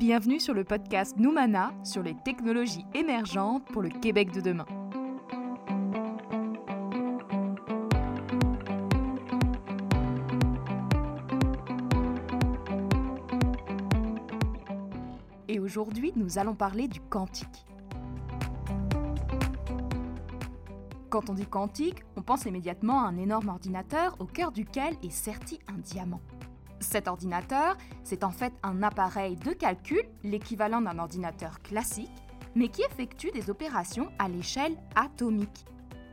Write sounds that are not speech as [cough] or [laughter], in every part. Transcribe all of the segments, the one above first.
Bienvenue sur le podcast Noumana sur les technologies émergentes pour le Québec de demain. Et aujourd'hui, nous allons parler du quantique. Quand on dit quantique, on pense immédiatement à un énorme ordinateur au cœur duquel est serti un diamant. Cet ordinateur, c'est en fait un appareil de calcul, l'équivalent d'un ordinateur classique, mais qui effectue des opérations à l'échelle atomique.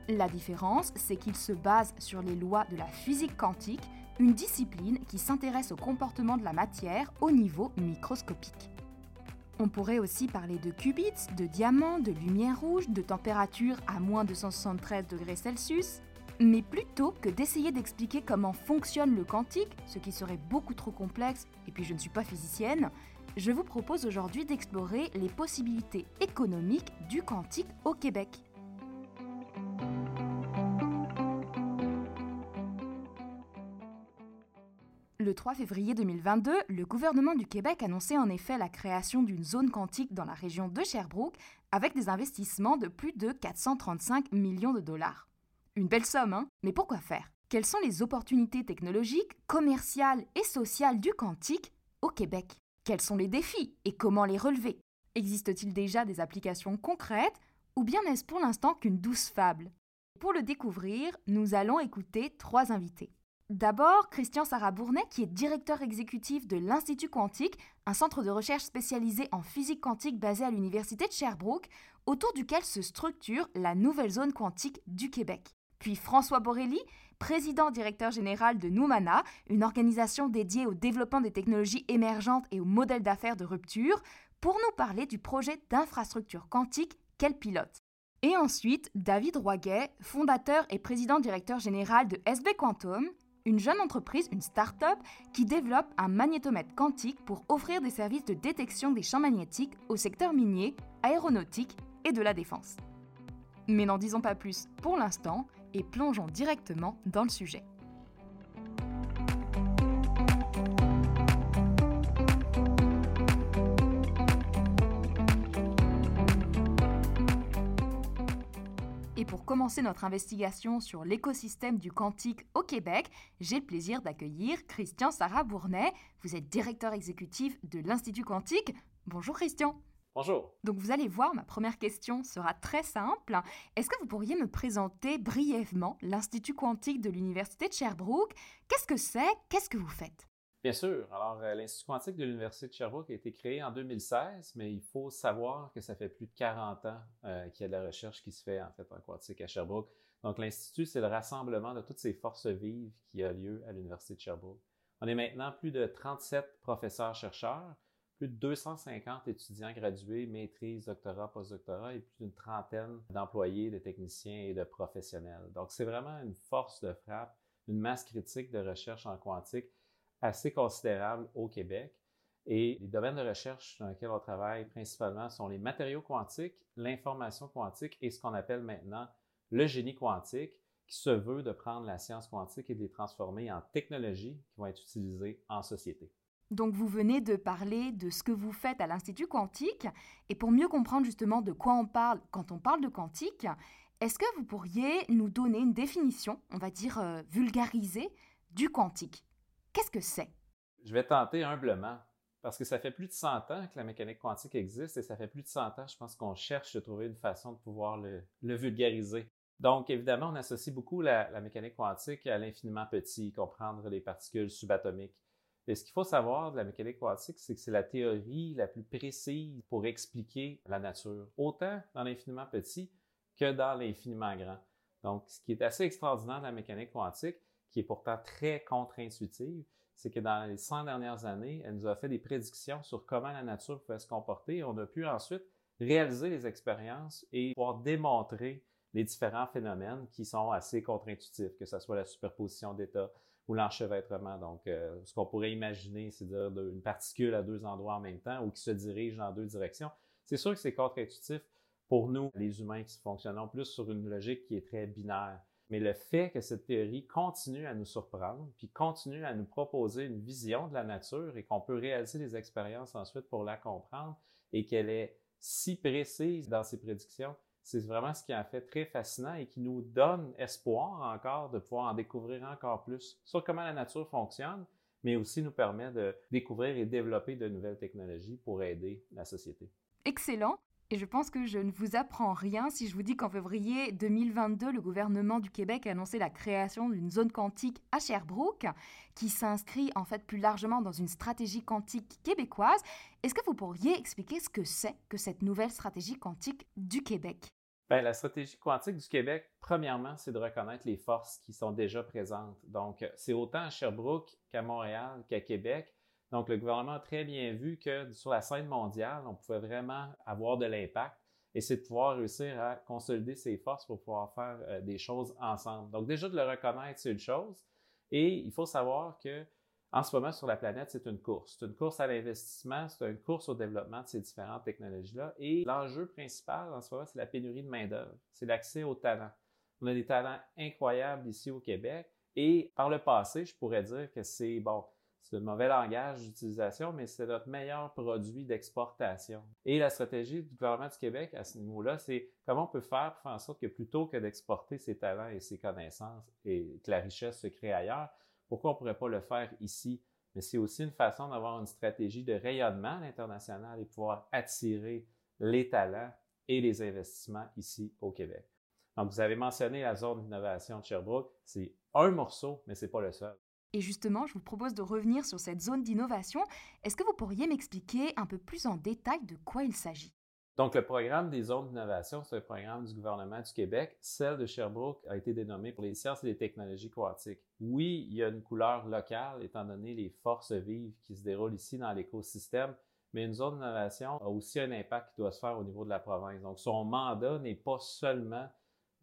La différence, c'est qu'il se base sur les lois de la physique quantique, une discipline qui s'intéresse au comportement de la matière au niveau microscopique. On pourrait aussi parler de qubits, de diamants, de lumière rouge, de température à moins de 173 degrés Celsius, mais plutôt que d'essayer d'expliquer comment fonctionne le quantique, ce qui serait beaucoup trop complexe, et puis je ne suis pas physicienne, je vous propose aujourd'hui d'explorer les possibilités économiques du quantique au Québec. Le 3 février 2022, le gouvernement du Québec annonçait en effet la création d'une zone quantique dans la région de Sherbrooke avec des investissements de plus de 435 millions de dollars. Une belle somme, hein. Mais pourquoi faire? Quelles sont les opportunités technologiques, commerciales et sociales du quantique au Québec? Quels sont les défis et comment les relever? Existe-t-il déjà des applications concrètes ou bien n'est-ce pour l'instant qu'une douce fable? Pour le découvrir, nous allons écouter trois invités. D'abord, Christian Sarah Bournet, qui est directeur exécutif de l'Institut Quantique, un centre de recherche spécialisé en physique quantique basé à l'Université de Sherbrooke, autour duquel se structure la nouvelle zone quantique du Québec. Puis François Borelli, président directeur général de Noumana, une organisation dédiée au développement des technologies émergentes et aux modèles d'affaires de rupture, pour nous parler du projet d'infrastructure quantique qu'elle pilote. Et ensuite, David Roiguet, fondateur et président directeur général de SB Quantum, une jeune entreprise, une start-up, qui développe un magnétomètre quantique pour offrir des services de détection des champs magnétiques au secteur minier, aéronautique et de la défense. Mais n'en disons pas plus pour l'instant et plongeons directement dans le sujet. Et pour commencer notre investigation sur l'écosystème du quantique au Québec, j'ai le plaisir d'accueillir Christian Sarah Bournet. Vous êtes directeur exécutif de l'Institut Quantique. Bonjour Christian. Bonjour. Donc vous allez voir, ma première question sera très simple. Est-ce que vous pourriez me présenter brièvement l'Institut quantique de l'Université de Sherbrooke? Qu'est-ce que c'est? Qu'est-ce que vous faites? Bien sûr. Alors, euh, l'Institut quantique de l'Université de Sherbrooke a été créé en 2016, mais il faut savoir que ça fait plus de 40 ans euh, qu'il y a de la recherche qui se fait en fait en quantique à Sherbrooke. Donc, l'Institut, c'est le rassemblement de toutes ces forces vives qui a lieu à l'Université de Sherbrooke. On est maintenant plus de 37 professeurs-chercheurs plus de 250 étudiants gradués, maîtrise, doctorat, postdoctorat et plus d'une trentaine d'employés, de techniciens et de professionnels. Donc, c'est vraiment une force de frappe, une masse critique de recherche en quantique assez considérable au Québec. Et les domaines de recherche dans lesquels on travaille principalement sont les matériaux quantiques, l'information quantique et ce qu'on appelle maintenant le génie quantique, qui se veut de prendre la science quantique et de les transformer en technologies qui vont être utilisées en société. Donc vous venez de parler de ce que vous faites à l'Institut quantique, et pour mieux comprendre justement de quoi on parle quand on parle de quantique, est-ce que vous pourriez nous donner une définition, on va dire euh, vulgarisée, du quantique? Qu'est-ce que c'est? Je vais tenter humblement, parce que ça fait plus de 100 ans que la mécanique quantique existe, et ça fait plus de 100 ans, je pense qu'on cherche à trouver une façon de pouvoir le, vulgariser. Donc, évidemment, on associe beaucoup la, la mécanique quantique à l'infiniment petit, comprendre les particules subatomiques. Et ce qu'il faut savoir de la mécanique quantique, c'est que c'est la théorie la plus précise pour expliquer la nature, autant dans l'infiniment petit que dans l'infiniment grand. Donc, ce qui est assez extraordinaire de la mécanique quantique, qui est pourtant très contre-intuitive, c'est que dans les 100 dernières années, elle nous a fait des prédictions sur comment la nature pouvait se comporter. on a pu ensuite réaliser les expériences et pouvoir démontrer les différents phénomènes qui sont assez contre-intuitifs, que ce soit la superposition d'états, ou l'enchevêtrement. Donc, euh, ce qu'on pourrait imaginer, c'est dire une particule à deux endroits en même temps ou qui se dirige dans deux directions. C'est sûr que c'est contre-intuitif pour nous, les humains qui fonctionnons plus sur une logique qui est très binaire. Mais le fait que cette théorie continue à nous surprendre, puis continue à nous proposer une vision de la nature et qu'on peut réaliser des expériences ensuite pour la comprendre et qu'elle est si précise dans ses prédictions, c'est vraiment ce qui en fait très fascinant et qui nous donne espoir encore de pouvoir en découvrir encore plus sur comment la nature fonctionne, mais aussi nous permet de découvrir et développer de nouvelles technologies pour aider la société. Excellent. Et je pense que je ne vous apprends rien si je vous dis qu'en février 2022, le gouvernement du Québec a annoncé la création d'une zone quantique à Sherbrooke, qui s'inscrit en fait plus largement dans une stratégie quantique québécoise. Est-ce que vous pourriez expliquer ce que c'est que cette nouvelle stratégie quantique du Québec? Bien, la stratégie quantique du Québec, premièrement, c'est de reconnaître les forces qui sont déjà présentes. Donc, c'est autant à Sherbrooke qu'à Montréal qu'à Québec donc, le gouvernement a très bien vu que sur la scène mondiale, on pouvait vraiment avoir de l'impact et c'est de pouvoir réussir à consolider ses forces pour pouvoir faire euh, des choses ensemble. Donc, déjà de le reconnaître, c'est une chose. Et il faut savoir que en ce moment, sur la planète, c'est une course. C'est une course à l'investissement, c'est une course au développement de ces différentes technologies-là. Et l'enjeu principal en ce moment, c'est la pénurie de main-d'œuvre. C'est l'accès aux talents. On a des talents incroyables ici au Québec. Et par le passé, je pourrais dire que c'est, bon, c'est un mauvais langage d'utilisation, mais c'est notre meilleur produit d'exportation. Et la stratégie du gouvernement du Québec à ce niveau-là, c'est comment on peut faire pour faire en sorte que plutôt que d'exporter ses talents et ses connaissances et que la richesse se crée ailleurs, pourquoi on ne pourrait pas le faire ici? Mais c'est aussi une façon d'avoir une stratégie de rayonnement à l'international et pouvoir attirer les talents et les investissements ici au Québec. Donc, vous avez mentionné la zone d'innovation de Sherbrooke. C'est un morceau, mais ce n'est pas le seul. Et justement, je vous propose de revenir sur cette zone d'innovation. Est-ce que vous pourriez m'expliquer un peu plus en détail de quoi il s'agit? Donc, le programme des zones d'innovation, c'est un programme du gouvernement du Québec. Celle de Sherbrooke a été dénommée pour les sciences et les technologies quantiques. Oui, il y a une couleur locale, étant donné les forces vives qui se déroulent ici dans l'écosystème, mais une zone d'innovation a aussi un impact qui doit se faire au niveau de la province. Donc, son mandat n'est pas seulement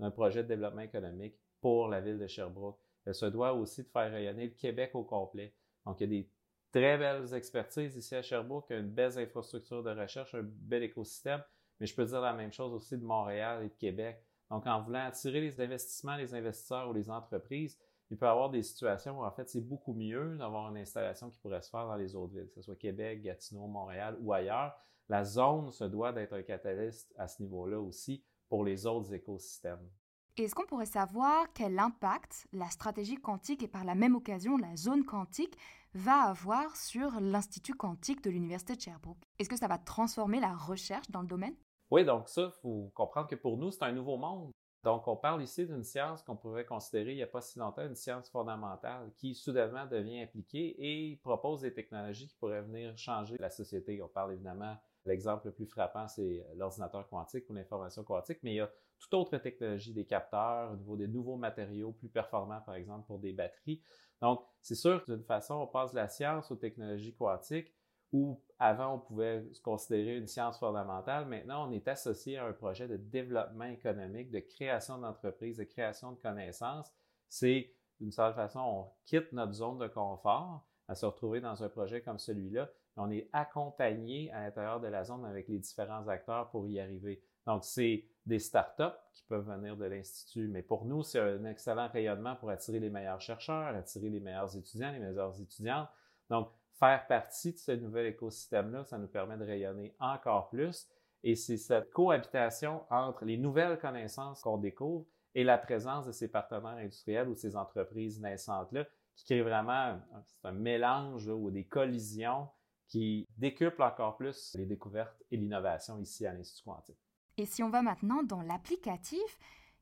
un projet de développement économique pour la ville de Sherbrooke elle se doit aussi de faire rayonner le Québec au complet. Donc, il y a des très belles expertises ici à Sherbrooke, une belle infrastructure de recherche, un bel écosystème, mais je peux dire la même chose aussi de Montréal et de Québec. Donc, en voulant attirer les investissements, les investisseurs ou les entreprises, il peut y avoir des situations où, en fait, c'est beaucoup mieux d'avoir une installation qui pourrait se faire dans les autres villes, que ce soit Québec, Gatineau, Montréal ou ailleurs. La zone se doit d'être un catalyste à ce niveau-là aussi pour les autres écosystèmes. Est-ce qu'on pourrait savoir quel impact la stratégie quantique et par la même occasion la zone quantique va avoir sur l'Institut quantique de l'Université de Sherbrooke? Est-ce que ça va transformer la recherche dans le domaine? Oui, donc ça, il faut comprendre que pour nous, c'est un nouveau monde. Donc, on parle ici d'une science qu'on pouvait considérer il n'y a pas si longtemps une science fondamentale qui soudainement devient appliquée et propose des technologies qui pourraient venir changer la société. On parle évidemment, l'exemple le plus frappant, c'est l'ordinateur quantique ou l'information quantique, mais il y a toute autre technologie, des capteurs, au niveau des nouveaux matériaux plus performants, par exemple, pour des batteries. Donc, c'est sûr que d'une façon, on passe de la science aux technologies quantiques, où avant, on pouvait se considérer une science fondamentale. Maintenant, on est associé à un projet de développement économique, de création d'entreprises, de création de connaissances. C'est d'une certaine façon, on quitte notre zone de confort à se retrouver dans un projet comme celui-là. On est accompagné à l'intérieur de la zone avec les différents acteurs pour y arriver. Donc, c'est des startups qui peuvent venir de l'Institut, mais pour nous, c'est un excellent rayonnement pour attirer les meilleurs chercheurs, attirer les meilleurs étudiants, les meilleures étudiantes. Donc, faire partie de ce nouvel écosystème-là, ça nous permet de rayonner encore plus. Et c'est cette cohabitation entre les nouvelles connaissances qu'on découvre et la présence de ces partenaires industriels ou ces entreprises naissantes-là qui crée vraiment un, mélange ou des collisions qui décuplent encore plus les découvertes et l'innovation ici à l'Institut quantique. Et si on va maintenant dans l'applicatif,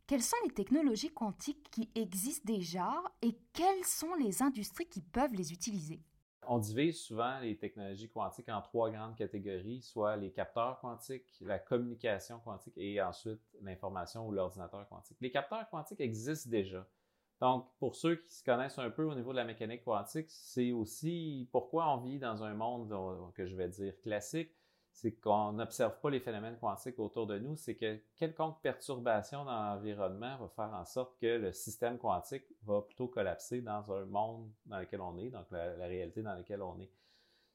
quelles sont les technologies quantiques qui existent déjà et quelles sont les industries qui peuvent les utiliser? On divise souvent les technologies quantiques en trois grandes catégories, soit les capteurs quantiques, la communication quantique et ensuite l'information ou l'ordinateur quantique. Les capteurs quantiques existent déjà. Donc, pour ceux qui se connaissent un peu au niveau de la mécanique quantique, c'est aussi pourquoi on vit dans un monde que je vais dire classique, c'est qu'on n'observe pas les phénomènes quantiques autour de nous, c'est que quelconque perturbation dans l'environnement va faire en sorte que le système quantique va plutôt collapser dans un monde dans lequel on est, donc la, réalité dans laquelle on est.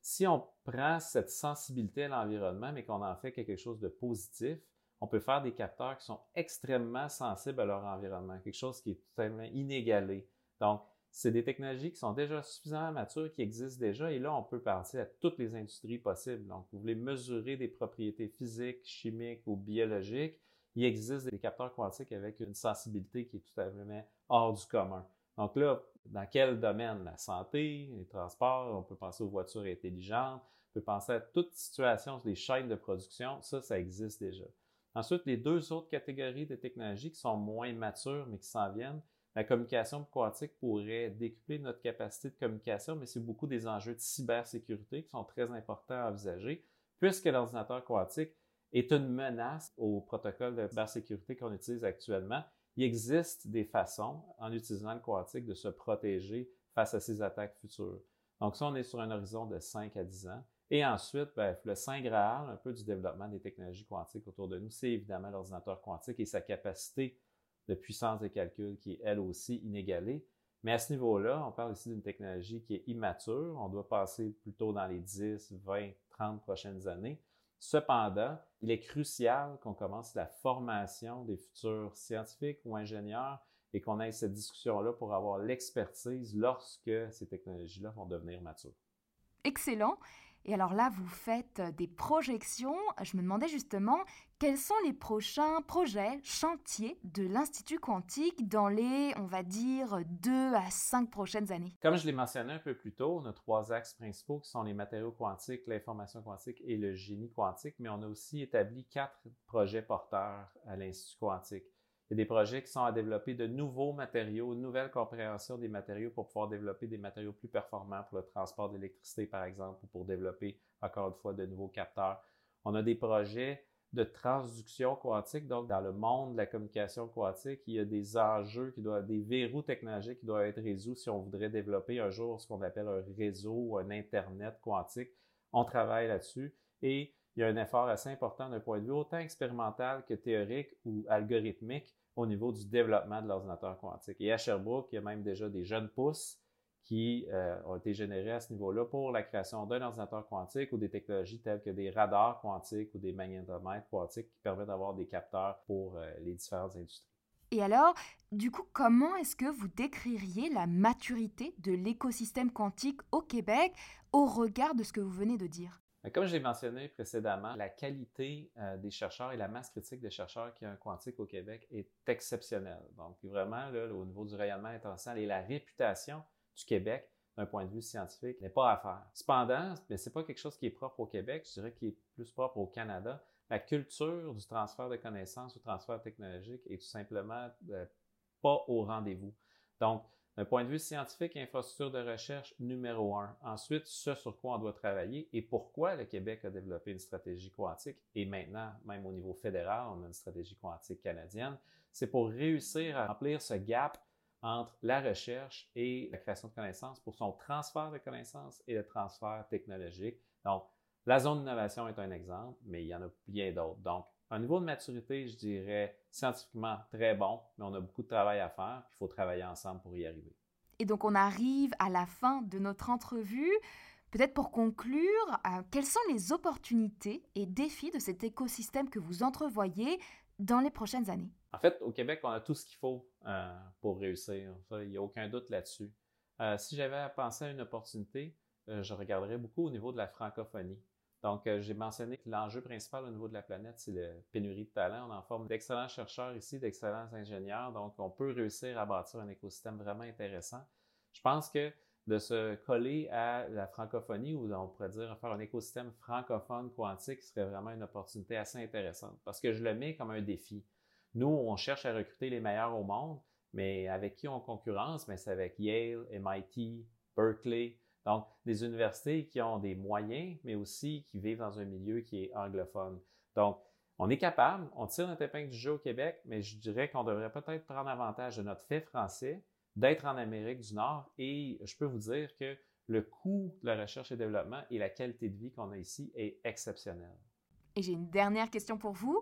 Si on prend cette sensibilité à l'environnement, mais qu'on en fait quelque chose de positif, on peut faire des capteurs qui sont extrêmement sensibles à leur environnement, quelque chose qui est totalement inégalé. Donc, c'est des technologies qui sont déjà suffisamment matures, qui existent déjà, et là, on peut partir à toutes les industries possibles. Donc, vous voulez mesurer des propriétés physiques, chimiques ou biologiques, il existe des capteurs quantiques avec une sensibilité qui est tout à fait hors du commun. Donc là, dans quel domaine? La santé, les transports, on peut penser aux voitures intelligentes, on peut penser à toute situation des chaînes de production, ça, ça existe déjà. Ensuite, les deux autres catégories de technologies qui sont moins matures mais qui s'en viennent, la communication quantique pourrait décupler notre capacité de communication, mais c'est beaucoup des enjeux de cybersécurité qui sont très importants à envisager, puisque l'ordinateur quantique est une menace au protocole de cybersécurité qu'on utilise actuellement. Il existe des façons, en utilisant le quantique, de se protéger face à ces attaques futures. Donc, ça, on est sur un horizon de 5 à 10 ans. Et ensuite, ben, le Saint Graal, un peu du développement des technologies quantiques autour de nous, c'est évidemment l'ordinateur quantique et sa capacité de puissance de calcul qui est elle aussi inégalée. Mais à ce niveau-là, on parle ici d'une technologie qui est immature. On doit passer plutôt dans les 10, 20, 30 prochaines années. Cependant, il est crucial qu'on commence la formation des futurs scientifiques ou ingénieurs et qu'on ait cette discussion-là pour avoir l'expertise lorsque ces technologies-là vont devenir matures. Excellent. Et alors là, vous faites des projections. Je me demandais justement quels sont les prochains projets, chantiers de l'Institut quantique dans les, on va dire, deux à cinq prochaines années? Comme je l'ai mentionné un peu plus tôt, on a trois axes principaux qui sont les matériaux quantiques, l'information quantique et le génie quantique, mais on a aussi établi quatre projets porteurs à l'Institut quantique. Il y a des projets qui sont à développer de nouveaux matériaux, une nouvelle compréhension des matériaux pour pouvoir développer des matériaux plus performants pour le transport d'électricité, par exemple, ou pour développer, encore une fois, de nouveaux capteurs. On a des projets de transduction quantique, donc dans le monde de la communication quantique, il y a des enjeux qui doivent, des verrous technologiques qui doivent être résolus si on voudrait développer un jour ce qu'on appelle un réseau ou un Internet quantique. On travaille là-dessus et il y a un effort assez important d'un point de vue autant expérimental que théorique ou algorithmique au niveau du développement de l'ordinateur quantique. Et à Sherbrooke, il y a même déjà des jeunes pousses qui euh, ont été générés à ce niveau-là pour la création d'un ordinateur quantique ou des technologies telles que des radars quantiques ou des magnétomètres quantiques qui permettent d'avoir des capteurs pour euh, les différentes industries. Et alors, du coup, comment est-ce que vous décririez la maturité de l'écosystème quantique au Québec au regard de ce que vous venez de dire? Comme je l'ai mentionné précédemment, la qualité euh, des chercheurs et la masse critique des chercheurs qui ont un quantique au Québec est exceptionnelle. Donc, vraiment, au niveau du rayonnement international et la réputation du Québec d'un point de vue scientifique n'est pas à faire. Cependant, mais c'est pas quelque chose qui est propre au Québec, je dirais qu'il est plus propre au Canada. La culture du transfert de connaissances ou transfert technologique est tout simplement euh, pas au rendez-vous. Donc, d'un point de vue scientifique, infrastructure de recherche numéro un. Ensuite, ce sur quoi on doit travailler et pourquoi le Québec a développé une stratégie quantique et maintenant, même au niveau fédéral, on a une stratégie quantique canadienne. C'est pour réussir à remplir ce gap entre la recherche et la création de connaissances pour son transfert de connaissances et le transfert technologique. Donc, la zone d'innovation est un exemple, mais il y en a bien d'autres. Donc, un niveau de maturité, je dirais, scientifiquement très bon, mais on a beaucoup de travail à faire, il faut travailler ensemble pour y arriver. Et donc on arrive à la fin de notre entrevue. Peut-être pour conclure, euh, quelles sont les opportunités et défis de cet écosystème que vous entrevoyez dans les prochaines années? En fait, au Québec, on a tout ce qu'il faut euh, pour réussir. il n'y a aucun doute là-dessus. Euh, si j'avais à penser à une opportunité, je regarderais beaucoup au niveau de la francophonie. Donc, euh, j'ai mentionné que l'enjeu principal au niveau de la planète, c'est la pénurie de talent. On en forme d'excellents chercheurs ici, d'excellents ingénieurs. Donc, on peut réussir à bâtir un écosystème vraiment intéressant. Je pense que de se coller à la francophonie, ou on pourrait dire faire un écosystème francophone quantique, serait vraiment une opportunité assez intéressante parce que je le mets comme un défi. Nous, on cherche à recruter les meilleurs au monde, mais avec qui on concurrence? Mais c'est avec Yale, MIT, Berkeley, donc, des universités qui ont des moyens, mais aussi qui vivent dans un milieu qui est anglophone. Donc, on est capable, on tire notre épingle du jeu au Québec, mais je dirais qu'on devrait peut-être prendre avantage de notre fait français, d'être en Amérique du Nord et je peux vous dire que le coût de la recherche et développement et la qualité de vie qu'on a ici est exceptionnel. Et j'ai une dernière question pour vous.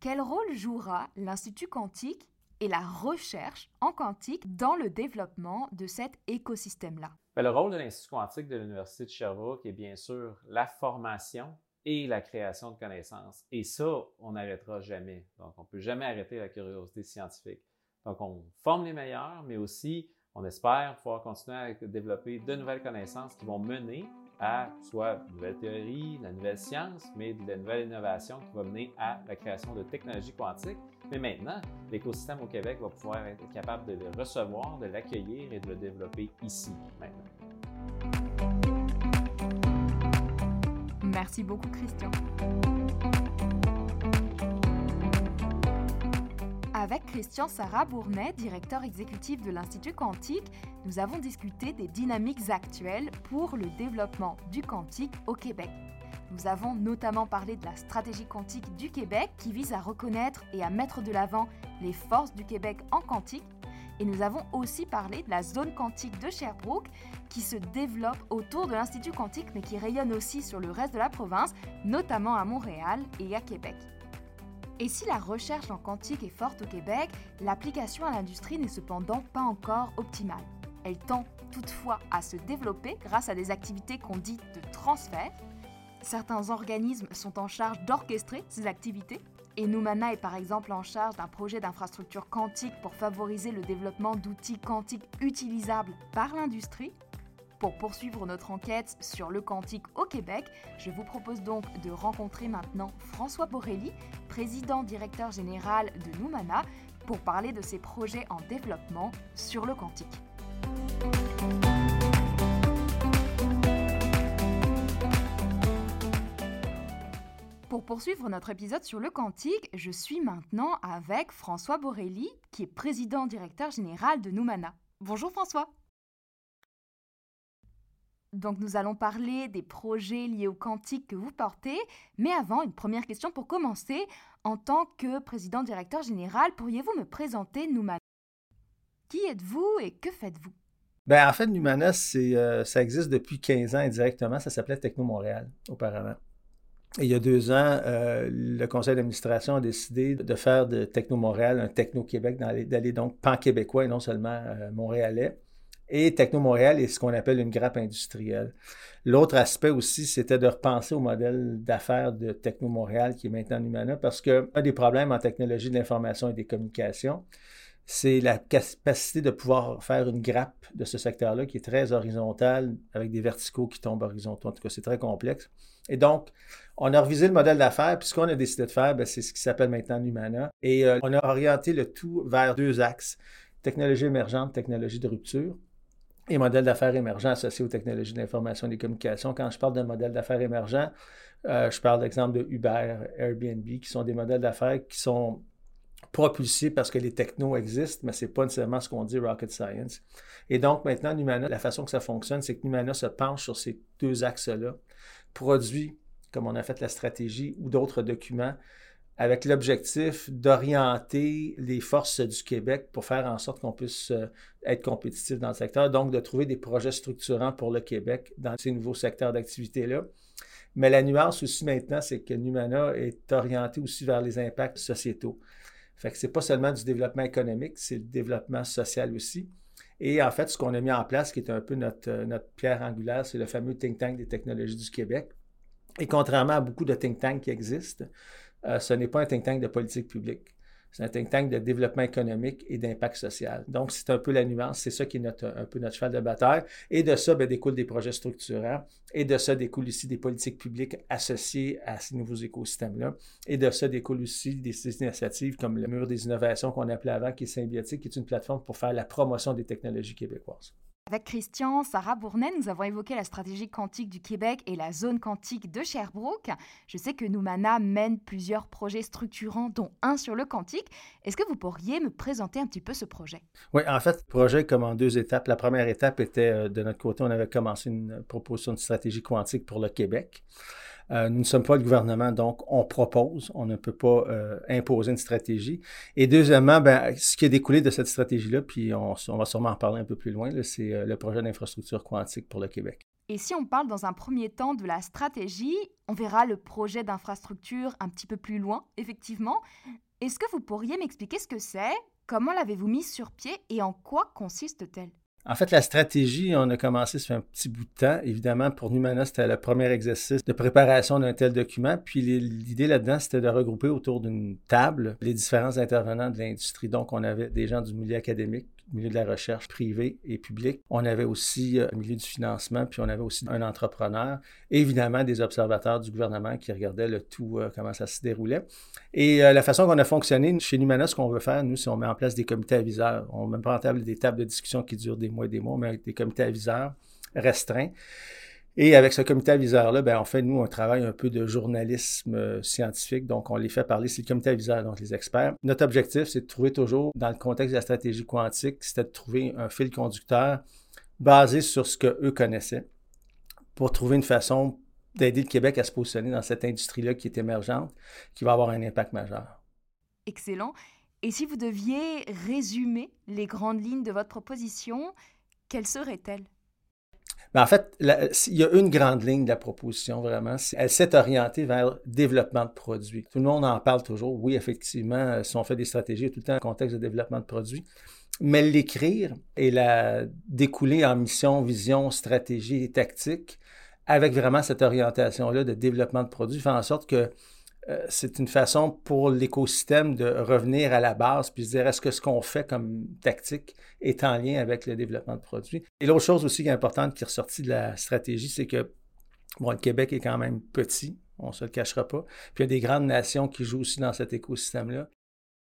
Quel rôle jouera l'Institut quantique et la recherche en quantique dans le développement de cet écosystème-là? Ben, le rôle de l'Institut quantique de l'Université de Sherbrooke est bien sûr la formation et la création de connaissances. Et ça, on n'arrêtera jamais. Donc, on ne peut jamais arrêter la curiosité scientifique. Donc, on forme les meilleurs, mais aussi, on espère pouvoir continuer à développer de nouvelles connaissances qui vont mener à soit de nouvelles théories, de la nouvelle science, mais de la nouvelle innovation qui va mener à la création de technologies quantiques. Mais maintenant, l'écosystème au Québec va pouvoir être capable de le recevoir, de l'accueillir et de le développer ici maintenant. Merci beaucoup, Christian. Avec Christian Sarah Bournet, directeur exécutif de l'Institut Quantique, nous avons discuté des dynamiques actuelles pour le développement du quantique au Québec. Nous avons notamment parlé de la stratégie quantique du Québec qui vise à reconnaître et à mettre de l'avant les forces du Québec en quantique et nous avons aussi parlé de la zone quantique de Sherbrooke qui se développe autour de l'Institut quantique mais qui rayonne aussi sur le reste de la province, notamment à Montréal et à Québec. Et si la recherche en quantique est forte au Québec, l'application à l'industrie n'est cependant pas encore optimale. Elle tend toutefois à se développer grâce à des activités qu'on dit de transfert. Certains organismes sont en charge d'orchestrer ces activités et Numana est par exemple en charge d'un projet d'infrastructure quantique pour favoriser le développement d'outils quantiques utilisables par l'industrie. Pour poursuivre notre enquête sur le quantique au Québec, je vous propose donc de rencontrer maintenant François Borelli, président directeur général de Numana, pour parler de ses projets en développement sur le quantique. Pour poursuivre notre épisode sur le quantique, je suis maintenant avec François Borelli, qui est président directeur général de Numana. Bonjour François. Donc nous allons parler des projets liés au quantique que vous portez, mais avant, une première question pour commencer. En tant que président directeur général, pourriez-vous me présenter Numana Qui êtes-vous et que faites-vous? Ben, en fait, Numana, euh, ça existe depuis 15 ans indirectement. Ça s'appelait Techno Montréal auparavant il y a deux ans, euh, le conseil d'administration a décidé de faire de Techno Montréal un Techno Québec, d'aller donc pan-québécois et non seulement euh, montréalais. Et Techno Montréal est ce qu'on appelle une grappe industrielle. L'autre aspect aussi, c'était de repenser au modèle d'affaires de Techno Montréal qui est maintenant Numana, parce qu'un des problèmes en technologie de l'information et des communications, c'est la capacité de pouvoir faire une grappe de ce secteur-là qui est très horizontale, avec des verticaux qui tombent horizontaux. En tout cas, c'est très complexe. Et donc, on a revisé le modèle d'affaires, puis ce qu'on a décidé de faire, ben, c'est ce qui s'appelle maintenant Numana. Et euh, on a orienté le tout vers deux axes, technologie émergente, technologie de rupture et modèle d'affaires émergent associé aux technologies de l'information et des communications. Quand je parle de modèle d'affaires émergent, euh, je parle d'exemple de Uber, Airbnb, qui sont des modèles d'affaires qui sont propulsés parce que les technos existent, mais ce n'est pas nécessairement ce qu'on dit rocket science. Et donc maintenant, Numana, la façon que ça fonctionne, c'est que Numana se penche sur ces deux axes-là, produit comme on a fait la stratégie, ou d'autres documents, avec l'objectif d'orienter les forces du Québec pour faire en sorte qu'on puisse euh, être compétitif dans le secteur, donc de trouver des projets structurants pour le Québec dans ces nouveaux secteurs d'activité-là. Mais la nuance aussi maintenant, c'est que Numana est orienté aussi vers les impacts sociétaux. Fait que c'est pas seulement du développement économique, c'est le développement social aussi. Et en fait, ce qu'on a mis en place, qui est un peu notre, euh, pierre angulaire, c'est le fameux think tank des technologies du Québec, et contrairement à beaucoup de think tanks qui existent, euh, ce n'est pas un think tank de politique publique. C'est un think tank de développement économique et d'impact social. Donc, c'est un peu la nuance. C'est ça qui est un peu notre cheval de bataille. Et de ça, ben, découlent des projets structurants. Et de ça découlent aussi des politiques publiques associées à ces nouveaux écosystèmes-là. Et de ça découlent aussi des, initiatives comme le mur des innovations qu'on appelait avant, qui est Symbiotique, qui est une plateforme pour faire la promotion des technologies québécoises. Avec Christian, Sarah Bournet, nous avons évoqué la stratégie quantique du Québec et la zone quantique de Sherbrooke. Je sais que Noumana mène plusieurs projets structurants, dont un sur le quantique. Est-ce que vous pourriez me présenter un petit peu ce projet? Oui, en fait, le projet comme en deux étapes. La première étape était, euh, de notre côté, on avait commencé une proposition de stratégie quantique pour le Québec. Euh, nous ne sommes pas le gouvernement, donc on propose, on ne peut pas euh, imposer une stratégie. Et deuxièmement, ben, ce qui a découlé de cette stratégie-là, puis on, va sûrement en parler un peu plus loin, c'est euh, le projet d'infrastructure quantique pour le Québec. Et si on parle dans un premier temps de la stratégie, on verra le projet d'infrastructure un petit peu plus loin, effectivement. Est-ce que vous pourriez m'expliquer ce que c'est? Comment l'avez-vous mise sur pied et en quoi consiste-t-elle? En fait, la stratégie, on a commencé, fait un petit bout de temps. Évidemment, pour Numana, c'était le premier exercice de préparation d'un tel document. Puis l'idée là-dedans, c'était de regrouper autour d'une table les différents intervenants de l'industrie. Donc, on avait des gens du milieu académique, milieu de la recherche privée et publique. On avait aussi euh, le milieu du financement, puis on avait aussi un entrepreneur, et évidemment des observateurs du gouvernement qui regardaient le tout, euh, comment ça se déroulait. Et euh, la façon qu'on a fonctionné chez Numana, ce qu'on veut faire, nous, c'est on met en place des comités aviseurs. On met pas en table des tables de discussion qui durent des mois et des mois, mais des comités aviseurs restreints. Et avec ce comité aviseur-là, ben, on fait, nous, un travail un peu de journalisme euh, scientifique. Donc, on les fait parler. C'est le comité aviseur, donc les experts. Notre objectif, c'est de trouver toujours, dans le contexte de la stratégie quantique, c'était de trouver un fil conducteur basé sur ce qu'eux connaissaient pour trouver une façon d'aider le Québec à se positionner dans cette industrie-là qui est émergente, qui va avoir un impact majeur. Excellent. Et si vous deviez résumer les grandes lignes de votre proposition, quelles seraient-elles? Ben, en fait, il y a une grande ligne de la proposition, vraiment. Elle s'est orientée vers le développement de produits. Tout le monde en parle toujours. Oui, effectivement, euh, si on fait des stratégies, tout le temps en contexte de développement de produits. Mais l'écrire et la découler en mission, vision, stratégie et tactique, avec vraiment cette orientation-là de développement de produits, fait en sorte que c'est une façon pour l'écosystème de revenir à la base puis se dire est-ce que ce qu'on fait comme tactique est en lien avec le développement de produits? Et l'autre chose aussi qui est importante qui est ressortie de la stratégie, c'est que bon, le Québec est quand même petit, on ne se le cachera pas. Puis il y a des grandes nations qui jouent aussi dans cet écosystème-là.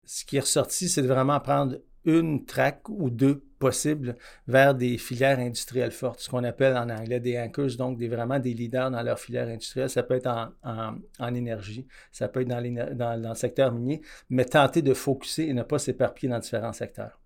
Ce qui est ressorti, c'est de vraiment prendre une traque ou deux possibles vers des filières industrielles fortes, ce qu'on appelle en anglais des anchors, donc des, vraiment des leaders dans leur filière industrielle. Ça peut être en, énergie, ça peut être dans, dans, le secteur minier, mais tenter de focuser et ne pas s'éparpiller dans différents secteurs.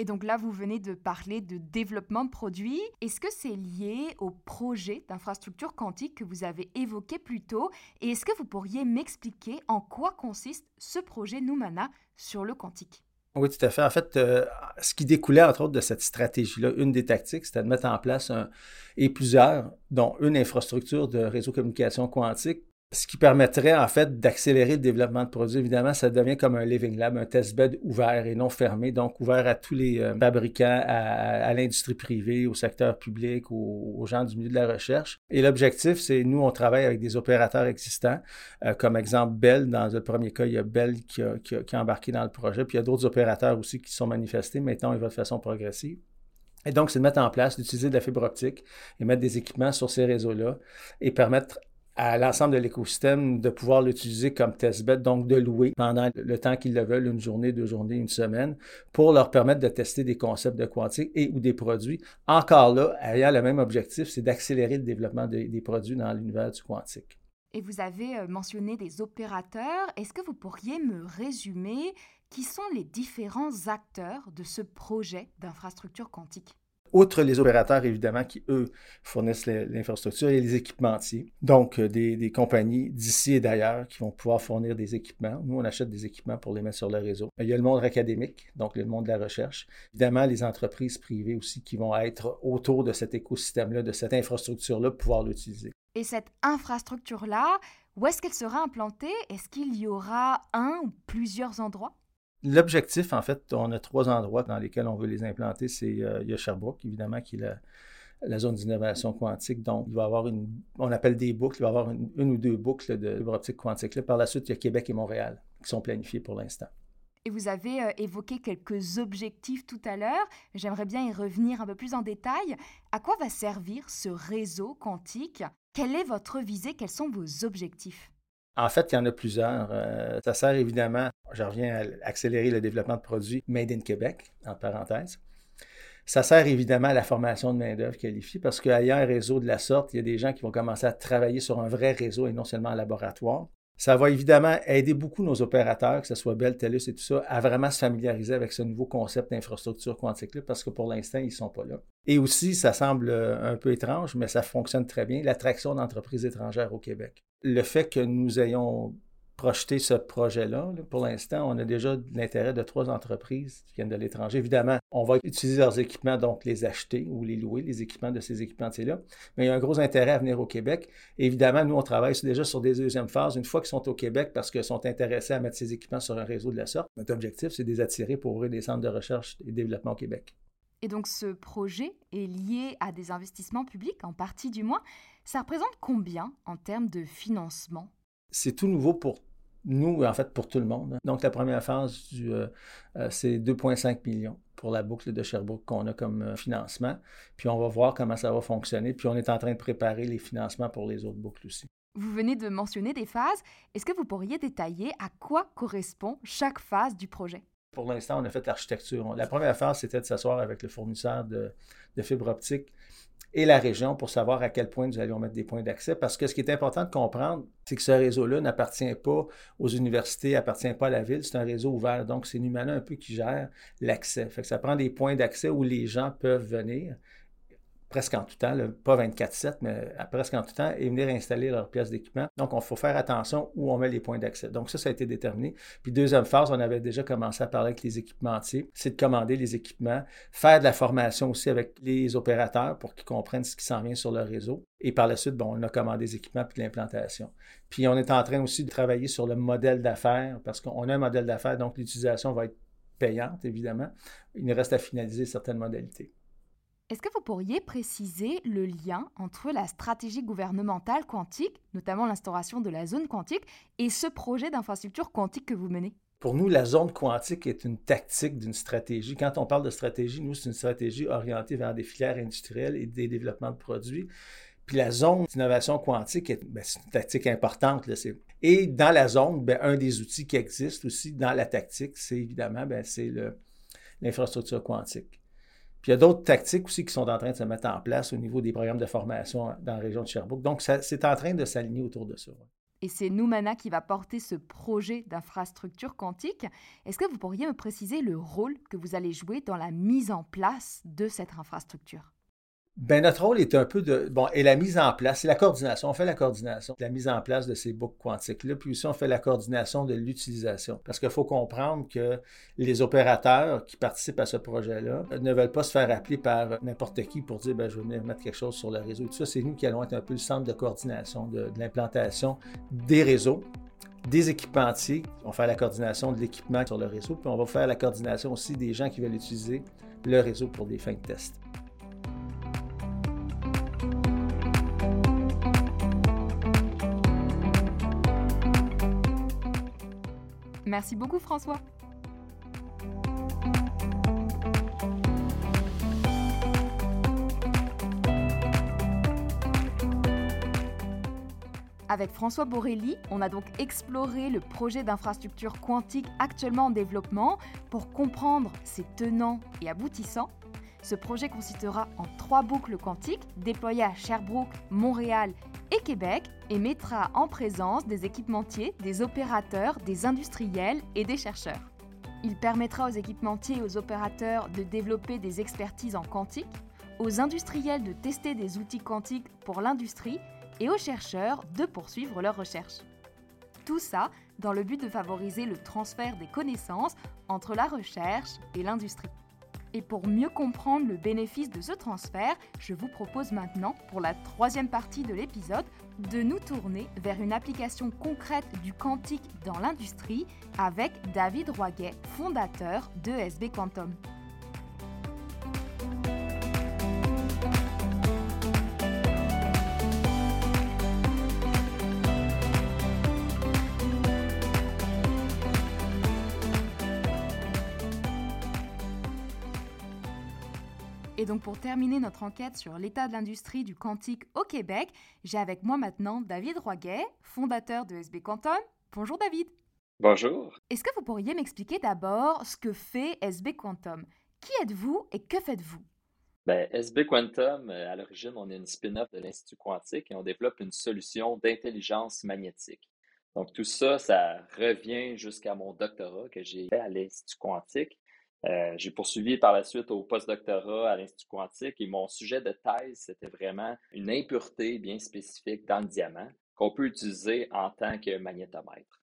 Et donc là, vous venez de parler de développement de produits. Est-ce que c'est lié au projet d'infrastructure quantique que vous avez évoqué plus tôt? Et est-ce que vous pourriez m'expliquer en quoi consiste ce projet Numana sur le quantique? Oui, tout à fait. En fait, euh, ce qui découlait, entre autres, de cette stratégie-là, une des tactiques, c'était de mettre en place un, et plusieurs, dont une infrastructure de réseau de communication quantique ce qui permettrait en fait d'accélérer le développement de produits. Évidemment, ça devient comme un living lab, un test bed ouvert et non fermé, donc ouvert à tous les euh, fabricants, à, l'industrie privée, au secteur public, aux, gens du milieu de la recherche. Et l'objectif, c'est nous, on travaille avec des opérateurs existants, euh, comme exemple Bell. Dans le premier cas, il y a Bell qui a, embarqué dans le projet, puis il y a d'autres opérateurs aussi qui sont manifestés. Maintenant, il va de façon progressive. Et donc, c'est de mettre en place, d'utiliser de la fibre optique et mettre des équipements sur ces réseaux-là et permettre à l'ensemble de l'écosystème de pouvoir l'utiliser comme testbed, donc de louer pendant le temps qu'ils le veulent, une journée, deux journées, une semaine, pour leur permettre de tester des concepts de quantique et ou des produits. Encore là, ayant le même objectif, c'est d'accélérer le développement des produits dans l'univers du quantique. Et vous avez euh, mentionné des opérateurs. Est-ce que vous pourriez me résumer qui sont les différents acteurs de ce projet d'infrastructure quantique? Outre les opérateurs, évidemment, qui, eux, fournissent l'infrastructure, et les équipementiers. Donc, euh, des, compagnies d'ici et d'ailleurs qui vont pouvoir fournir des équipements. Nous, on achète des équipements pour les mettre sur le réseau. Il y a le monde académique, donc le monde de la recherche. Évidemment, les entreprises privées aussi qui vont être autour de cet écosystème-là, de cette infrastructure-là, pouvoir l'utiliser. Et cette infrastructure-là, où est-ce qu'elle sera implantée? Est-ce qu'il y aura un ou plusieurs endroits? L'objectif, en fait, on a trois endroits dans lesquels on veut les implanter. C'est euh, il y a Sherbrooke, évidemment, qui est la, zone d'innovation quantique. Donc, il va y avoir une, on appelle des boucles, il va y avoir une, ou deux boucles de fibre quantique. Là. Par la suite, il y a Québec et Montréal qui sont planifiés pour l'instant. Et vous avez euh, évoqué quelques objectifs tout à l'heure. J'aimerais bien y revenir un peu plus en détail. À quoi va servir ce réseau quantique? Quelle est votre visée? Quels sont vos objectifs? En fait, il y en a plusieurs. Euh, ça sert évidemment, je reviens à accélérer le développement de produits Made in Québec, en parenthèse. Ça sert évidemment à la formation de main-d'œuvre qualifiée parce un réseau de la sorte, il y a des gens qui vont commencer à travailler sur un vrai réseau et non seulement en laboratoire. Ça va évidemment aider beaucoup nos opérateurs, que ce soit Bell, TELUS et tout ça, à vraiment se familiariser avec ce nouveau concept d'infrastructure quantique-là, parce que pour l'instant, ils ne sont pas là. Et aussi, ça semble un peu étrange, mais ça fonctionne très bien, l'attraction d'entreprises étrangères au Québec. Le fait que nous ayons projeter ce projet-là. Pour l'instant, on a déjà l'intérêt de trois entreprises qui viennent de l'étranger. Évidemment, on va utiliser leurs équipements, donc les acheter ou les louer, les équipements de ces équipementiers-là. Mais il y a un gros intérêt à venir au Québec. évidemment, nous, on travaille déjà sur des deuxièmes phases. Une fois qu'ils sont au Québec parce qu'ils sont intéressés à mettre ces équipements sur un réseau de la sorte, notre objectif, c'est de les attirer pour ouvrir des centres de recherche et développement au Québec. Et donc ce projet est lié à des investissements publics, en partie du moins. Ça représente combien en termes de financement? C'est tout nouveau pour nous, en fait, pour tout le monde. Donc la première phase, du, euh, euh, c'est 2,5 millions pour la boucle de Sherbrooke qu'on a comme euh, financement. Puis on va voir comment ça va fonctionner. Puis on est en train de préparer les financements pour les autres boucles aussi. Vous venez de mentionner des phases. Est-ce que vous pourriez détailler à quoi correspond chaque phase du projet? Pour l'instant, on a fait l'architecture. La première phase, c'était de s'asseoir avec le fournisseur de, de fibre optique et la région pour savoir à quel point nous allions mettre des points d'accès. Parce que ce qui est important de comprendre, c'est que ce réseau-là n'appartient pas aux universités, n'appartient pas à la ville, c'est un réseau ouvert. Donc, c'est Numana un peu qui gère l'accès. Ça prend des points d'accès où les gens peuvent venir presque en tout temps, pas 24-7, mais presque en tout temps, et venir installer leurs pièces d'équipement. Donc, il faut faire attention où on met les points d'accès. Donc, ça, ça a été déterminé. Puis, deuxième phase, on avait déjà commencé à parler avec les équipementiers, c'est de commander les équipements, faire de la formation aussi avec les opérateurs pour qu'ils comprennent ce qui s'en vient sur le réseau. Et par la suite, bon, on a commandé des équipements puis l'implantation. Puis, on est en train aussi de travailler sur le modèle d'affaires parce qu'on a un modèle d'affaires, donc l'utilisation va être payante, évidemment. Il nous reste à finaliser certaines modalités. Est-ce que vous pourriez préciser le lien entre la stratégie gouvernementale quantique, notamment l'instauration de la zone quantique, et ce projet d'infrastructure quantique que vous menez? Pour nous, la zone quantique est une tactique d'une stratégie. Quand on parle de stratégie, nous, c'est une stratégie orientée vers des filières industrielles et des développements de produits. Puis la zone d'innovation quantique, est, ben, c'est une tactique importante. Et dans la zone, ben, un des outils qui existe aussi dans la tactique, c'est évidemment ben, c'est l'infrastructure quantique. Puis il y a d'autres tactiques aussi qui sont en train de se mettre en place au niveau des programmes de formation dans la région de Sherbrooke. Donc, c'est en train de s'aligner autour de ça. Et c'est Noumana qui va porter ce projet d'infrastructure quantique. Est-ce que vous pourriez me préciser le rôle que vous allez jouer dans la mise en place de cette infrastructure? Ben, notre rôle est un peu de. Bon, et la mise en place, c'est la coordination. On fait la coordination, la mise en place de ces boucles quantiques-là, puis aussi on fait la coordination de l'utilisation. Parce qu'il faut comprendre que les opérateurs qui participent à ce projet-là ne veulent pas se faire appeler par n'importe qui pour dire, ben, je vais venir mettre quelque chose sur le réseau. Et tout ça, c'est nous qui allons être un peu le centre de coordination de, de l'implantation des réseaux des équipementiers. On va faire la coordination de l'équipement sur le réseau, puis on va faire la coordination aussi des gens qui veulent utiliser le réseau pour des fins de test. Merci beaucoup François. Avec François Borelli, on a donc exploré le projet d'infrastructure quantique actuellement en développement pour comprendre ses tenants et aboutissants. Ce projet consistera en trois boucles quantiques déployées à Sherbrooke, Montréal et Québec et mettra en présence des équipementiers, des opérateurs, des industriels et des chercheurs. Il permettra aux équipementiers et aux opérateurs de développer des expertises en quantique, aux industriels de tester des outils quantiques pour l'industrie et aux chercheurs de poursuivre leurs recherches. Tout ça dans le but de favoriser le transfert des connaissances entre la recherche et l'industrie. Et pour mieux comprendre le bénéfice de ce transfert, je vous propose maintenant, pour la troisième partie de l'épisode, de nous tourner vers une application concrète du quantique dans l'industrie avec David Roiguet, fondateur de SB Quantum. Pour terminer notre enquête sur l'état de l'industrie du quantique au Québec, j'ai avec moi maintenant David Roiguet, fondateur de SB Quantum. Bonjour David. Bonjour. Est-ce que vous pourriez m'expliquer d'abord ce que fait SB Quantum? Qui êtes-vous et que faites-vous? Ben, SB Quantum, euh, à l'origine, on est une spin-off de l'Institut quantique et on développe une solution d'intelligence magnétique. Donc tout ça, ça revient jusqu'à mon doctorat que j'ai fait à l'Institut quantique euh, j'ai poursuivi par la suite au postdoctorat à l'Institut quantique et mon sujet de thèse, c'était vraiment une impureté bien spécifique dans le diamant qu'on peut utiliser en tant que magnétomètre.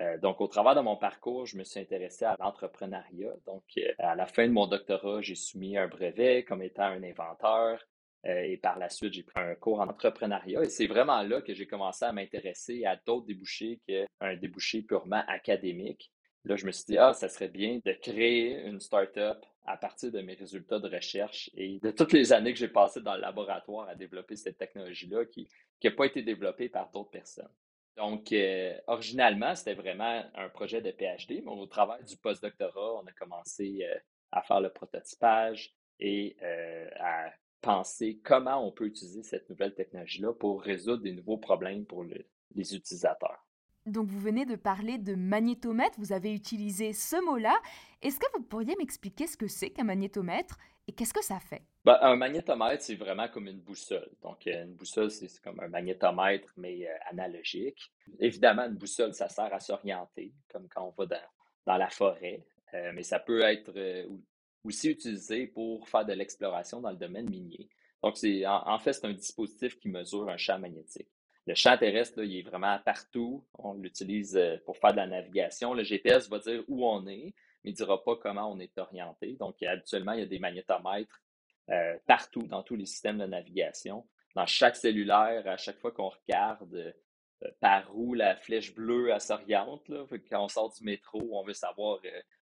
Euh, donc, au travers de mon parcours, je me suis intéressé à l'entrepreneuriat. Donc, euh, à la fin de mon doctorat, j'ai soumis un brevet comme étant un inventeur. et par la suite, j'ai pris un cours en entrepreneuriat. Et c'est vraiment là que j'ai commencé à m'intéresser à d'autres débouchés qu'un débouché purement académique. Là, je me suis dit, ah, ça serait bien de créer une startup à partir de mes résultats de recherche et de toutes les années que j'ai passées dans le laboratoire à développer cette technologie-là qui n'a pas été développée par d'autres personnes. Donc, euh, originalement, c'était vraiment un projet de PhD, mais au travail du postdoctorat, on a commencé euh, à faire le prototypage et euh, à penser comment on peut utiliser cette nouvelle technologie-là pour résoudre des nouveaux problèmes pour les utilisateurs. Donc vous venez de parler de magnétomètre, vous avez utilisé ce mot-là. Est-ce que vous pourriez m'expliquer ce que c'est qu'un magnétomètre et qu'est-ce que ça fait? Ben, un magnétomètre, c'est vraiment comme une boussole. Donc euh, une boussole, c'est comme un magnétomètre, mais euh, analogique. Évidemment, une boussole, ça sert à s'orienter, comme quand on va dans, la forêt, euh, mais ça peut être aussi utilisé pour faire de l'exploration dans le domaine minier. Donc, en fait, c'est un dispositif qui mesure un champ magnétique. Le champ terrestre, il est vraiment partout. On l'utilise euh, pour faire de la navigation. Le GPS va dire où on est, mais il ne dira pas comment on est orienté. Donc, habituellement, il y a des magnétomètres euh, partout dans tous les systèmes de navigation. Dans chaque cellulaire, à chaque fois qu'on regarde euh, par où la flèche bleue s'oriente, quand on sort du métro, on veut savoir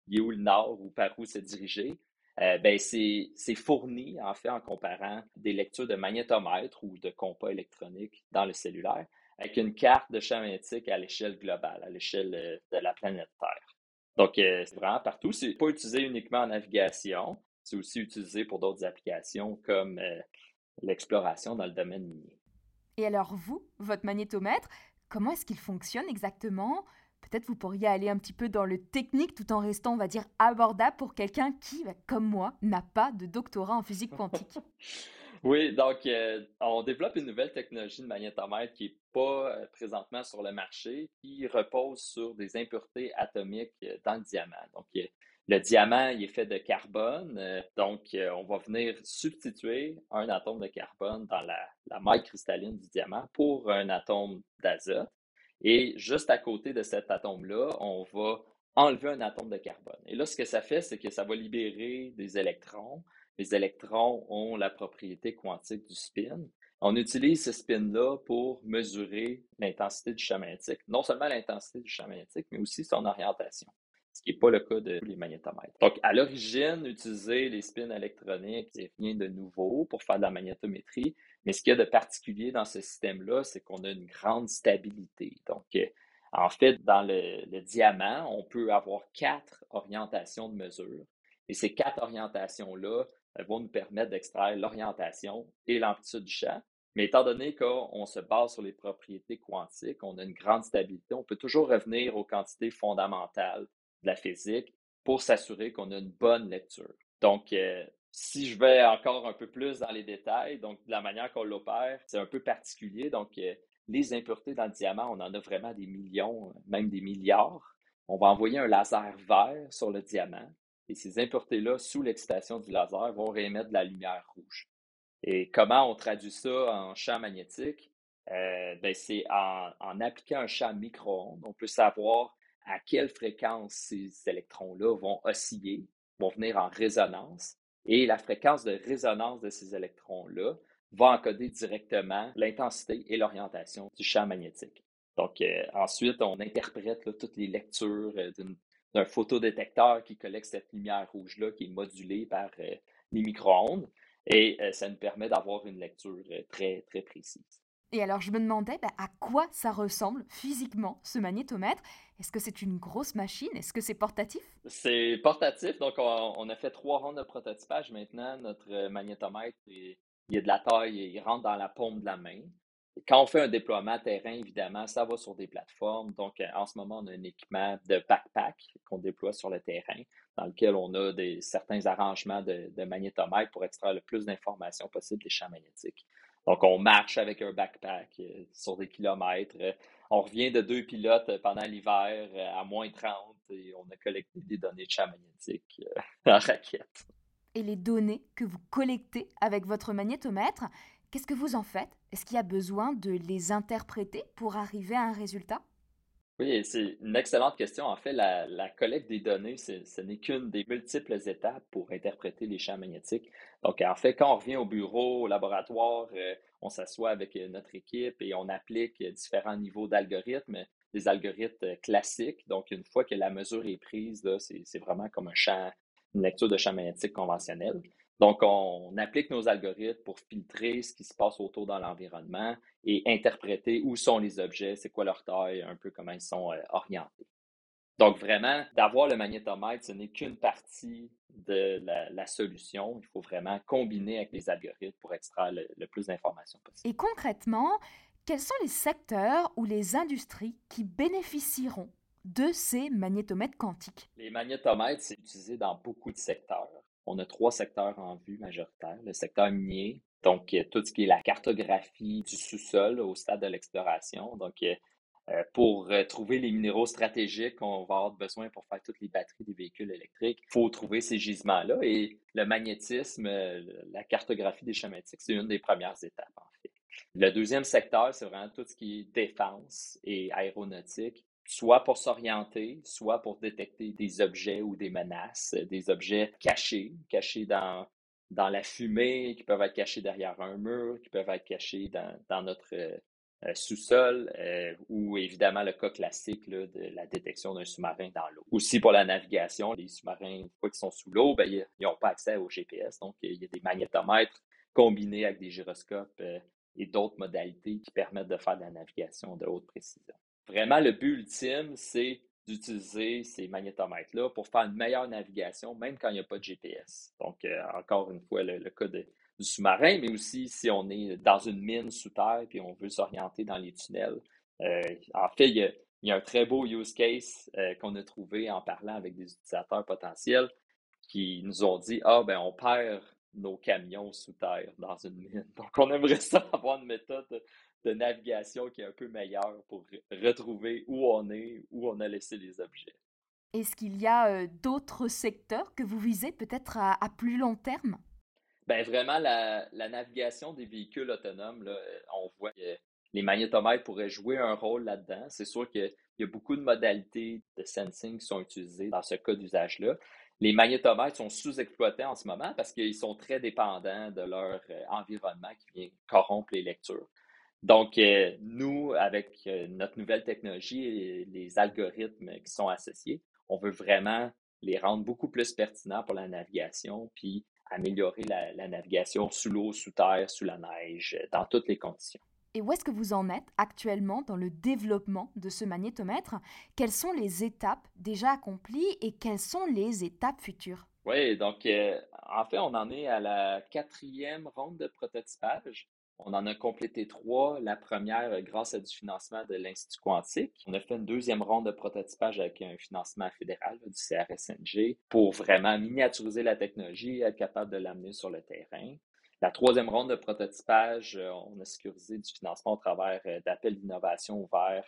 il est où le nord ou par où se diriger. Ben c'est fourni, en fait, en comparant des lectures de magnétomètre ou de compas électroniques dans le cellulaire, avec une carte de champ magnétique à l'échelle globale, à l'échelle euh, de la planète Terre. Donc, euh, c'est vraiment partout. C'est pas utilisé uniquement en navigation, c'est aussi utilisé pour d'autres applications comme euh, l'exploration dans le domaine minier. Et alors, vous, votre magnétomètre, comment est-ce qu'il fonctionne exactement? Peut-être vous pourriez aller un petit peu dans le technique tout en restant, on va dire, abordable pour quelqu'un qui, bah, comme moi, n'a pas de doctorat en physique quantique. [laughs] [laughs] oui, donc euh, on développe une nouvelle technologie de magnétomètre qui n'est pas euh, présentement sur le marché, qui repose sur des impuretés atomiques euh, dans le diamant. Donc, le diamant, il est fait de carbone, donc on va venir substituer un atome de carbone dans la, la maille cristalline du diamant pour un atome d'azote. Et juste à côté de cet atome-là, on va enlever un atome de carbone. Et là, ce que ça fait, c'est que ça va libérer des électrons. Les électrons ont la propriété quantique du spin. On utilise ce spin-là pour mesurer l'intensité du champ magnétique. Non seulement l'intensité du champ magnétique, mais aussi son orientation, ce qui n'est pas le cas de tous les magnétomètres. Donc, à l'origine, utiliser les spins électroniques, c'est rien de nouveau pour faire de la magnétométrie, mais ce qu'il y a de particulier dans ce système-là, c'est qu'on a une grande stabilité. Donc, euh, en fait, dans le, diamant, on peut avoir quatre orientations de mesure. Et ces quatre orientations-là vont nous permettre d'extraire l'orientation et l'amplitude du champ. Mais étant donné qu'on se base sur les propriétés quantiques, on a une grande stabilité, on peut toujours revenir aux quantités fondamentales de la physique pour s'assurer qu'on a une bonne lecture. Donc, euh, si je vais encore un peu plus dans les détails, donc de la manière qu'on l'opère, c'est un peu particulier. Donc, euh, les impuretés dans le diamant, on en a vraiment des millions, même des milliards. On va envoyer un laser vert sur le diamant et ces impuretés-là, sous l'excitation du laser, vont réémettre de la lumière rouge. Et comment on traduit ça en champ magnétique? Euh, ben, c'est en, en, appliquant un champ micro-ondes. On peut savoir à quelle fréquence ces électrons-là vont osciller, vont venir en résonance et la fréquence de résonance de ces électrons-là va encoder directement l'intensité et l'orientation du champ magnétique. Donc, euh, ensuite, on interprète toutes les lectures euh, d'un photodétecteur qui collecte cette lumière rouge-là qui est modulée par euh, les micro-ondes et ça nous permet d'avoir une lecture très, très précise. Et alors, je me demandais bah, à quoi ça ressemble physiquement, ce magnétomètre? Est-ce que c'est une grosse machine? Est-ce que c'est portatif? C'est portatif. Donc, on, a fait trois rondes de prototypage maintenant. Notre magnétomètre, il, il a de la taille, il rentre dans la paume de la main. quand on fait un déploiement terrain, évidemment, ça va sur des plateformes. Donc, en ce moment, on a un équipement de backpack qu'on déploie sur le terrain, dans lequel on a des, certains arrangements de, de magnétomètre pour extraire le plus d'informations possible des champs magnétiques. Donc, on marche avec un backpack euh, sur des kilomètres. Euh, on revient de deux pilotes euh, pendant l'hiver à moins 30 et on a collecté des données de champ magnétique [laughs] en raquette. Et les données que vous collectez avec votre magnétomètre, qu'est-ce que vous en faites? Est-ce qu'il y a besoin de les interpréter pour arriver à un résultat? Oui, c'est une excellente question. En fait, la, collecte des données, ce n'est qu'une des multiples étapes pour interpréter les champs magnétiques. Donc, en fait, quand on revient au bureau, au laboratoire, euh, on s'assoit avec euh, notre équipe et on applique différents niveaux d'algorithmes des algorithmes classiques. Donc, une fois que la mesure est prise, c'est vraiment comme un champ, une lecture de champ magnétique conventionnel. Donc, on, applique nos algorithmes pour filtrer ce qui se passe autour dans l'environnement et interpréter où sont les objets, c'est quoi leur taille, un peu comment ils sont euh, orientés. Donc, vraiment, d'avoir le magnétomètre, ce n'est qu'une partie de la, solution. Il faut vraiment combiner avec les algorithmes pour extraire le plus d'informations possible. Et concrètement, quels sont les secteurs ou les industries qui bénéficieront de ces magnétomètres quantiques? Les magnétomètres, c'est utilisé dans beaucoup de secteurs. On a trois secteurs en vue majoritaire. Le secteur minier, donc tout ce qui est la cartographie du sous-sol au stade de l'exploration. Donc, euh, pour euh, trouver les minéraux stratégiques qu'on va avoir besoin pour faire toutes les batteries des véhicules électriques, il faut trouver ces gisements-là. Et le magnétisme, euh, la cartographie des champs c'est une des premières étapes, en fait. Le deuxième secteur, c'est vraiment tout ce qui est défense et aéronautique, soit pour s'orienter, soit pour détecter des objets ou des menaces, des objets cachés, cachés dans, la fumée, qui peuvent être cachés derrière un mur, qui peuvent être cachés dans, notre euh, sous-sol, euh, ou évidemment le cas classique de la détection d'un sous-marin dans l'eau. Aussi pour la navigation, les sous-marins, une fois qu'ils sont sous l'eau, ben, ils n'ont pas accès au GPS, donc il y a des magnétomètres combinés avec des gyroscopes euh, et d'autres modalités qui permettent de faire de la navigation de haute précision. Vraiment, le but ultime, c'est d'utiliser ces magnétomètres-là pour faire une meilleure navigation, même quand il n'y a pas de GPS. Donc, euh, encore une fois, le, cas du sous-marin, mais aussi si on est dans une mine sous terre et on veut s'orienter dans les tunnels. Euh, en fait, il y, a, un très beau use case euh, qu'on a trouvé en parlant avec des utilisateurs potentiels qui nous ont dit Ah, ben, on perd nos camions sous terre dans une mine. [laughs] Donc, on aimerait ça avoir une méthode de, navigation qui est un peu meilleure pour retrouver où on est, où on a laissé les objets. Est-ce qu'il y a euh, d'autres secteurs que vous visez peut-être à, plus long terme? Ben vraiment, la, navigation des véhicules autonomes, là, euh, on voit que les magnétomètres pourraient jouer un rôle là-dedans. C'est sûr qu'il y a beaucoup de modalités de sensing qui sont utilisées dans ce cas d'usage-là les magnétomètres sont sous-exploités en ce moment parce qu'ils sont très dépendants de leur euh, environnement qui vient corrompre les lectures. Donc, euh, nous, avec euh, notre nouvelle technologie et les algorithmes qui sont associés, on veut vraiment les rendre beaucoup plus pertinents pour la navigation, puis améliorer la navigation sous l'eau, sous terre, sous la neige, dans toutes les conditions. Et où est-ce que vous en êtes actuellement dans le développement de ce magnétomètre? Quelles sont les étapes déjà accomplies et quelles sont les étapes futures? Oui, donc euh, en fait, on en est à la quatrième ronde de prototypage. On en a complété trois. La première grâce à du financement de l'Institut quantique. On a fait une deuxième ronde de prototypage avec un financement fédéral du CRSNG pour vraiment miniaturiser la technologie et être capable de l'amener sur le terrain. La troisième ronde de prototypage, euh, on a sécurisé du financement au travers euh, d'appels d'innovation ouverts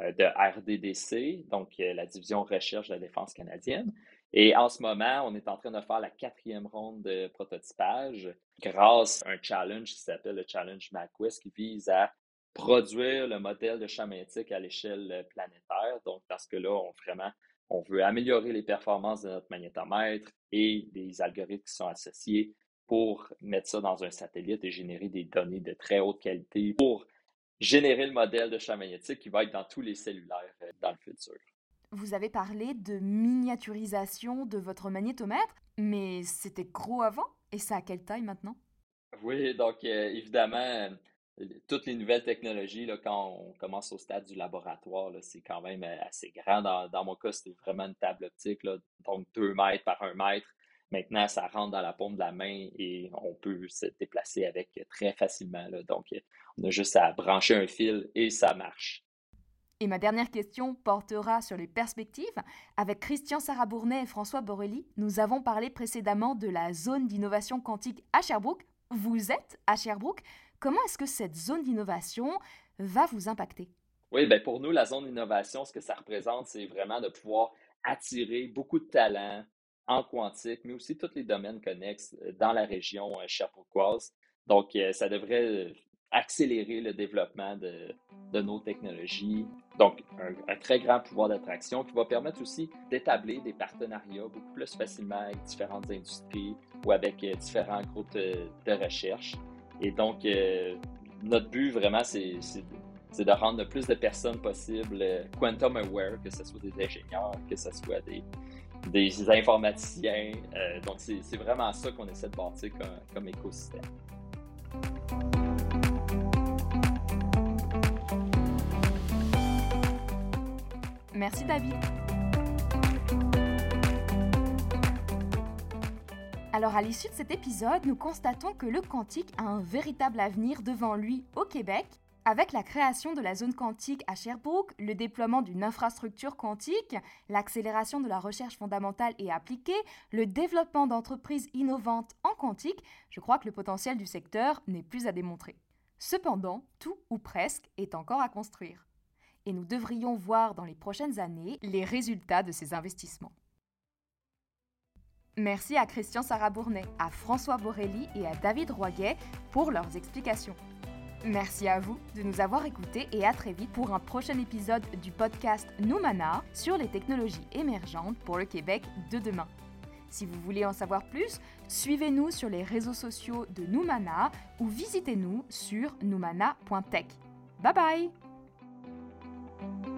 euh, de RDDC, donc la division recherche de la défense canadienne. Et en ce moment, on est en train de faire la quatrième ronde de prototypage grâce à un challenge qui s'appelle le Challenge MacQuest qui vise à produire le modèle de champ magnétique à l'échelle planétaire. Donc, parce que là, on, vraiment, on veut améliorer les performances de notre magnétomètre et des algorithmes qui sont associés pour mettre ça dans un satellite et générer des données de très haute qualité pour générer le modèle de champ magnétique qui va être dans tous les cellulaires euh, dans le futur. Vous avez parlé de miniaturisation de votre magnétomètre, mais c'était gros avant et ça a quelle taille maintenant? Oui, donc euh, évidemment, euh, toutes les nouvelles technologies, là, quand on commence au stade du laboratoire, c'est quand même assez grand. Dans, mon cas, c'était vraiment une table optique, donc 2 mètres par 1 mètre. Maintenant, ça rentre dans la paume de la main et on peut se déplacer avec très facilement. Donc, on a juste à brancher un fil et ça marche. Et ma dernière question portera sur les perspectives. Avec Christian Sarabournet et François Borelli, nous avons parlé précédemment de la zone d'innovation quantique à Sherbrooke. Vous êtes à Sherbrooke. Comment est-ce que cette zone d'innovation va vous impacter? Oui, ben pour nous, la zone d'innovation, ce que ça représente, c'est vraiment de pouvoir attirer beaucoup de talents, en quantique, mais aussi tous les domaines connexes euh, dans la région euh, sherbrookeoise. Donc, euh, ça devrait accélérer le développement de, nos technologies. Donc, un, très grand pouvoir d'attraction qui va permettre aussi d'établir des partenariats beaucoup plus facilement avec différentes industries ou avec différents groupes de, recherche. Et donc, notre but vraiment, c'est de rendre le plus de personnes possible euh, quantum aware, que ce soit des ingénieurs, que ce soit des, informaticiens. Euh, donc, c'est vraiment ça qu'on essaie de bâtir comme écosystème. Merci David. Alors à l'issue de cet épisode, nous constatons que le quantique a un véritable avenir devant lui au Québec avec la création de la zone quantique à Sherbrooke, le déploiement d'une infrastructure quantique, l'accélération de la recherche fondamentale et appliquée, le développement d'entreprises innovantes en quantique, je crois que le potentiel du secteur n'est plus à démontrer. Cependant, tout ou presque est encore à construire. Et nous devrions voir dans les prochaines années les résultats de ces investissements. Merci à Christian Sarabournet, à François Borelli et à David Roiguet pour leurs explications. Merci à vous de nous avoir écoutés et à très vite pour un prochain épisode du podcast Noumana sur les technologies émergentes pour le Québec de demain. Si vous voulez en savoir plus, suivez-nous sur les réseaux sociaux de Noumana ou visitez-nous sur noumana.tech. Bye bye Thank you.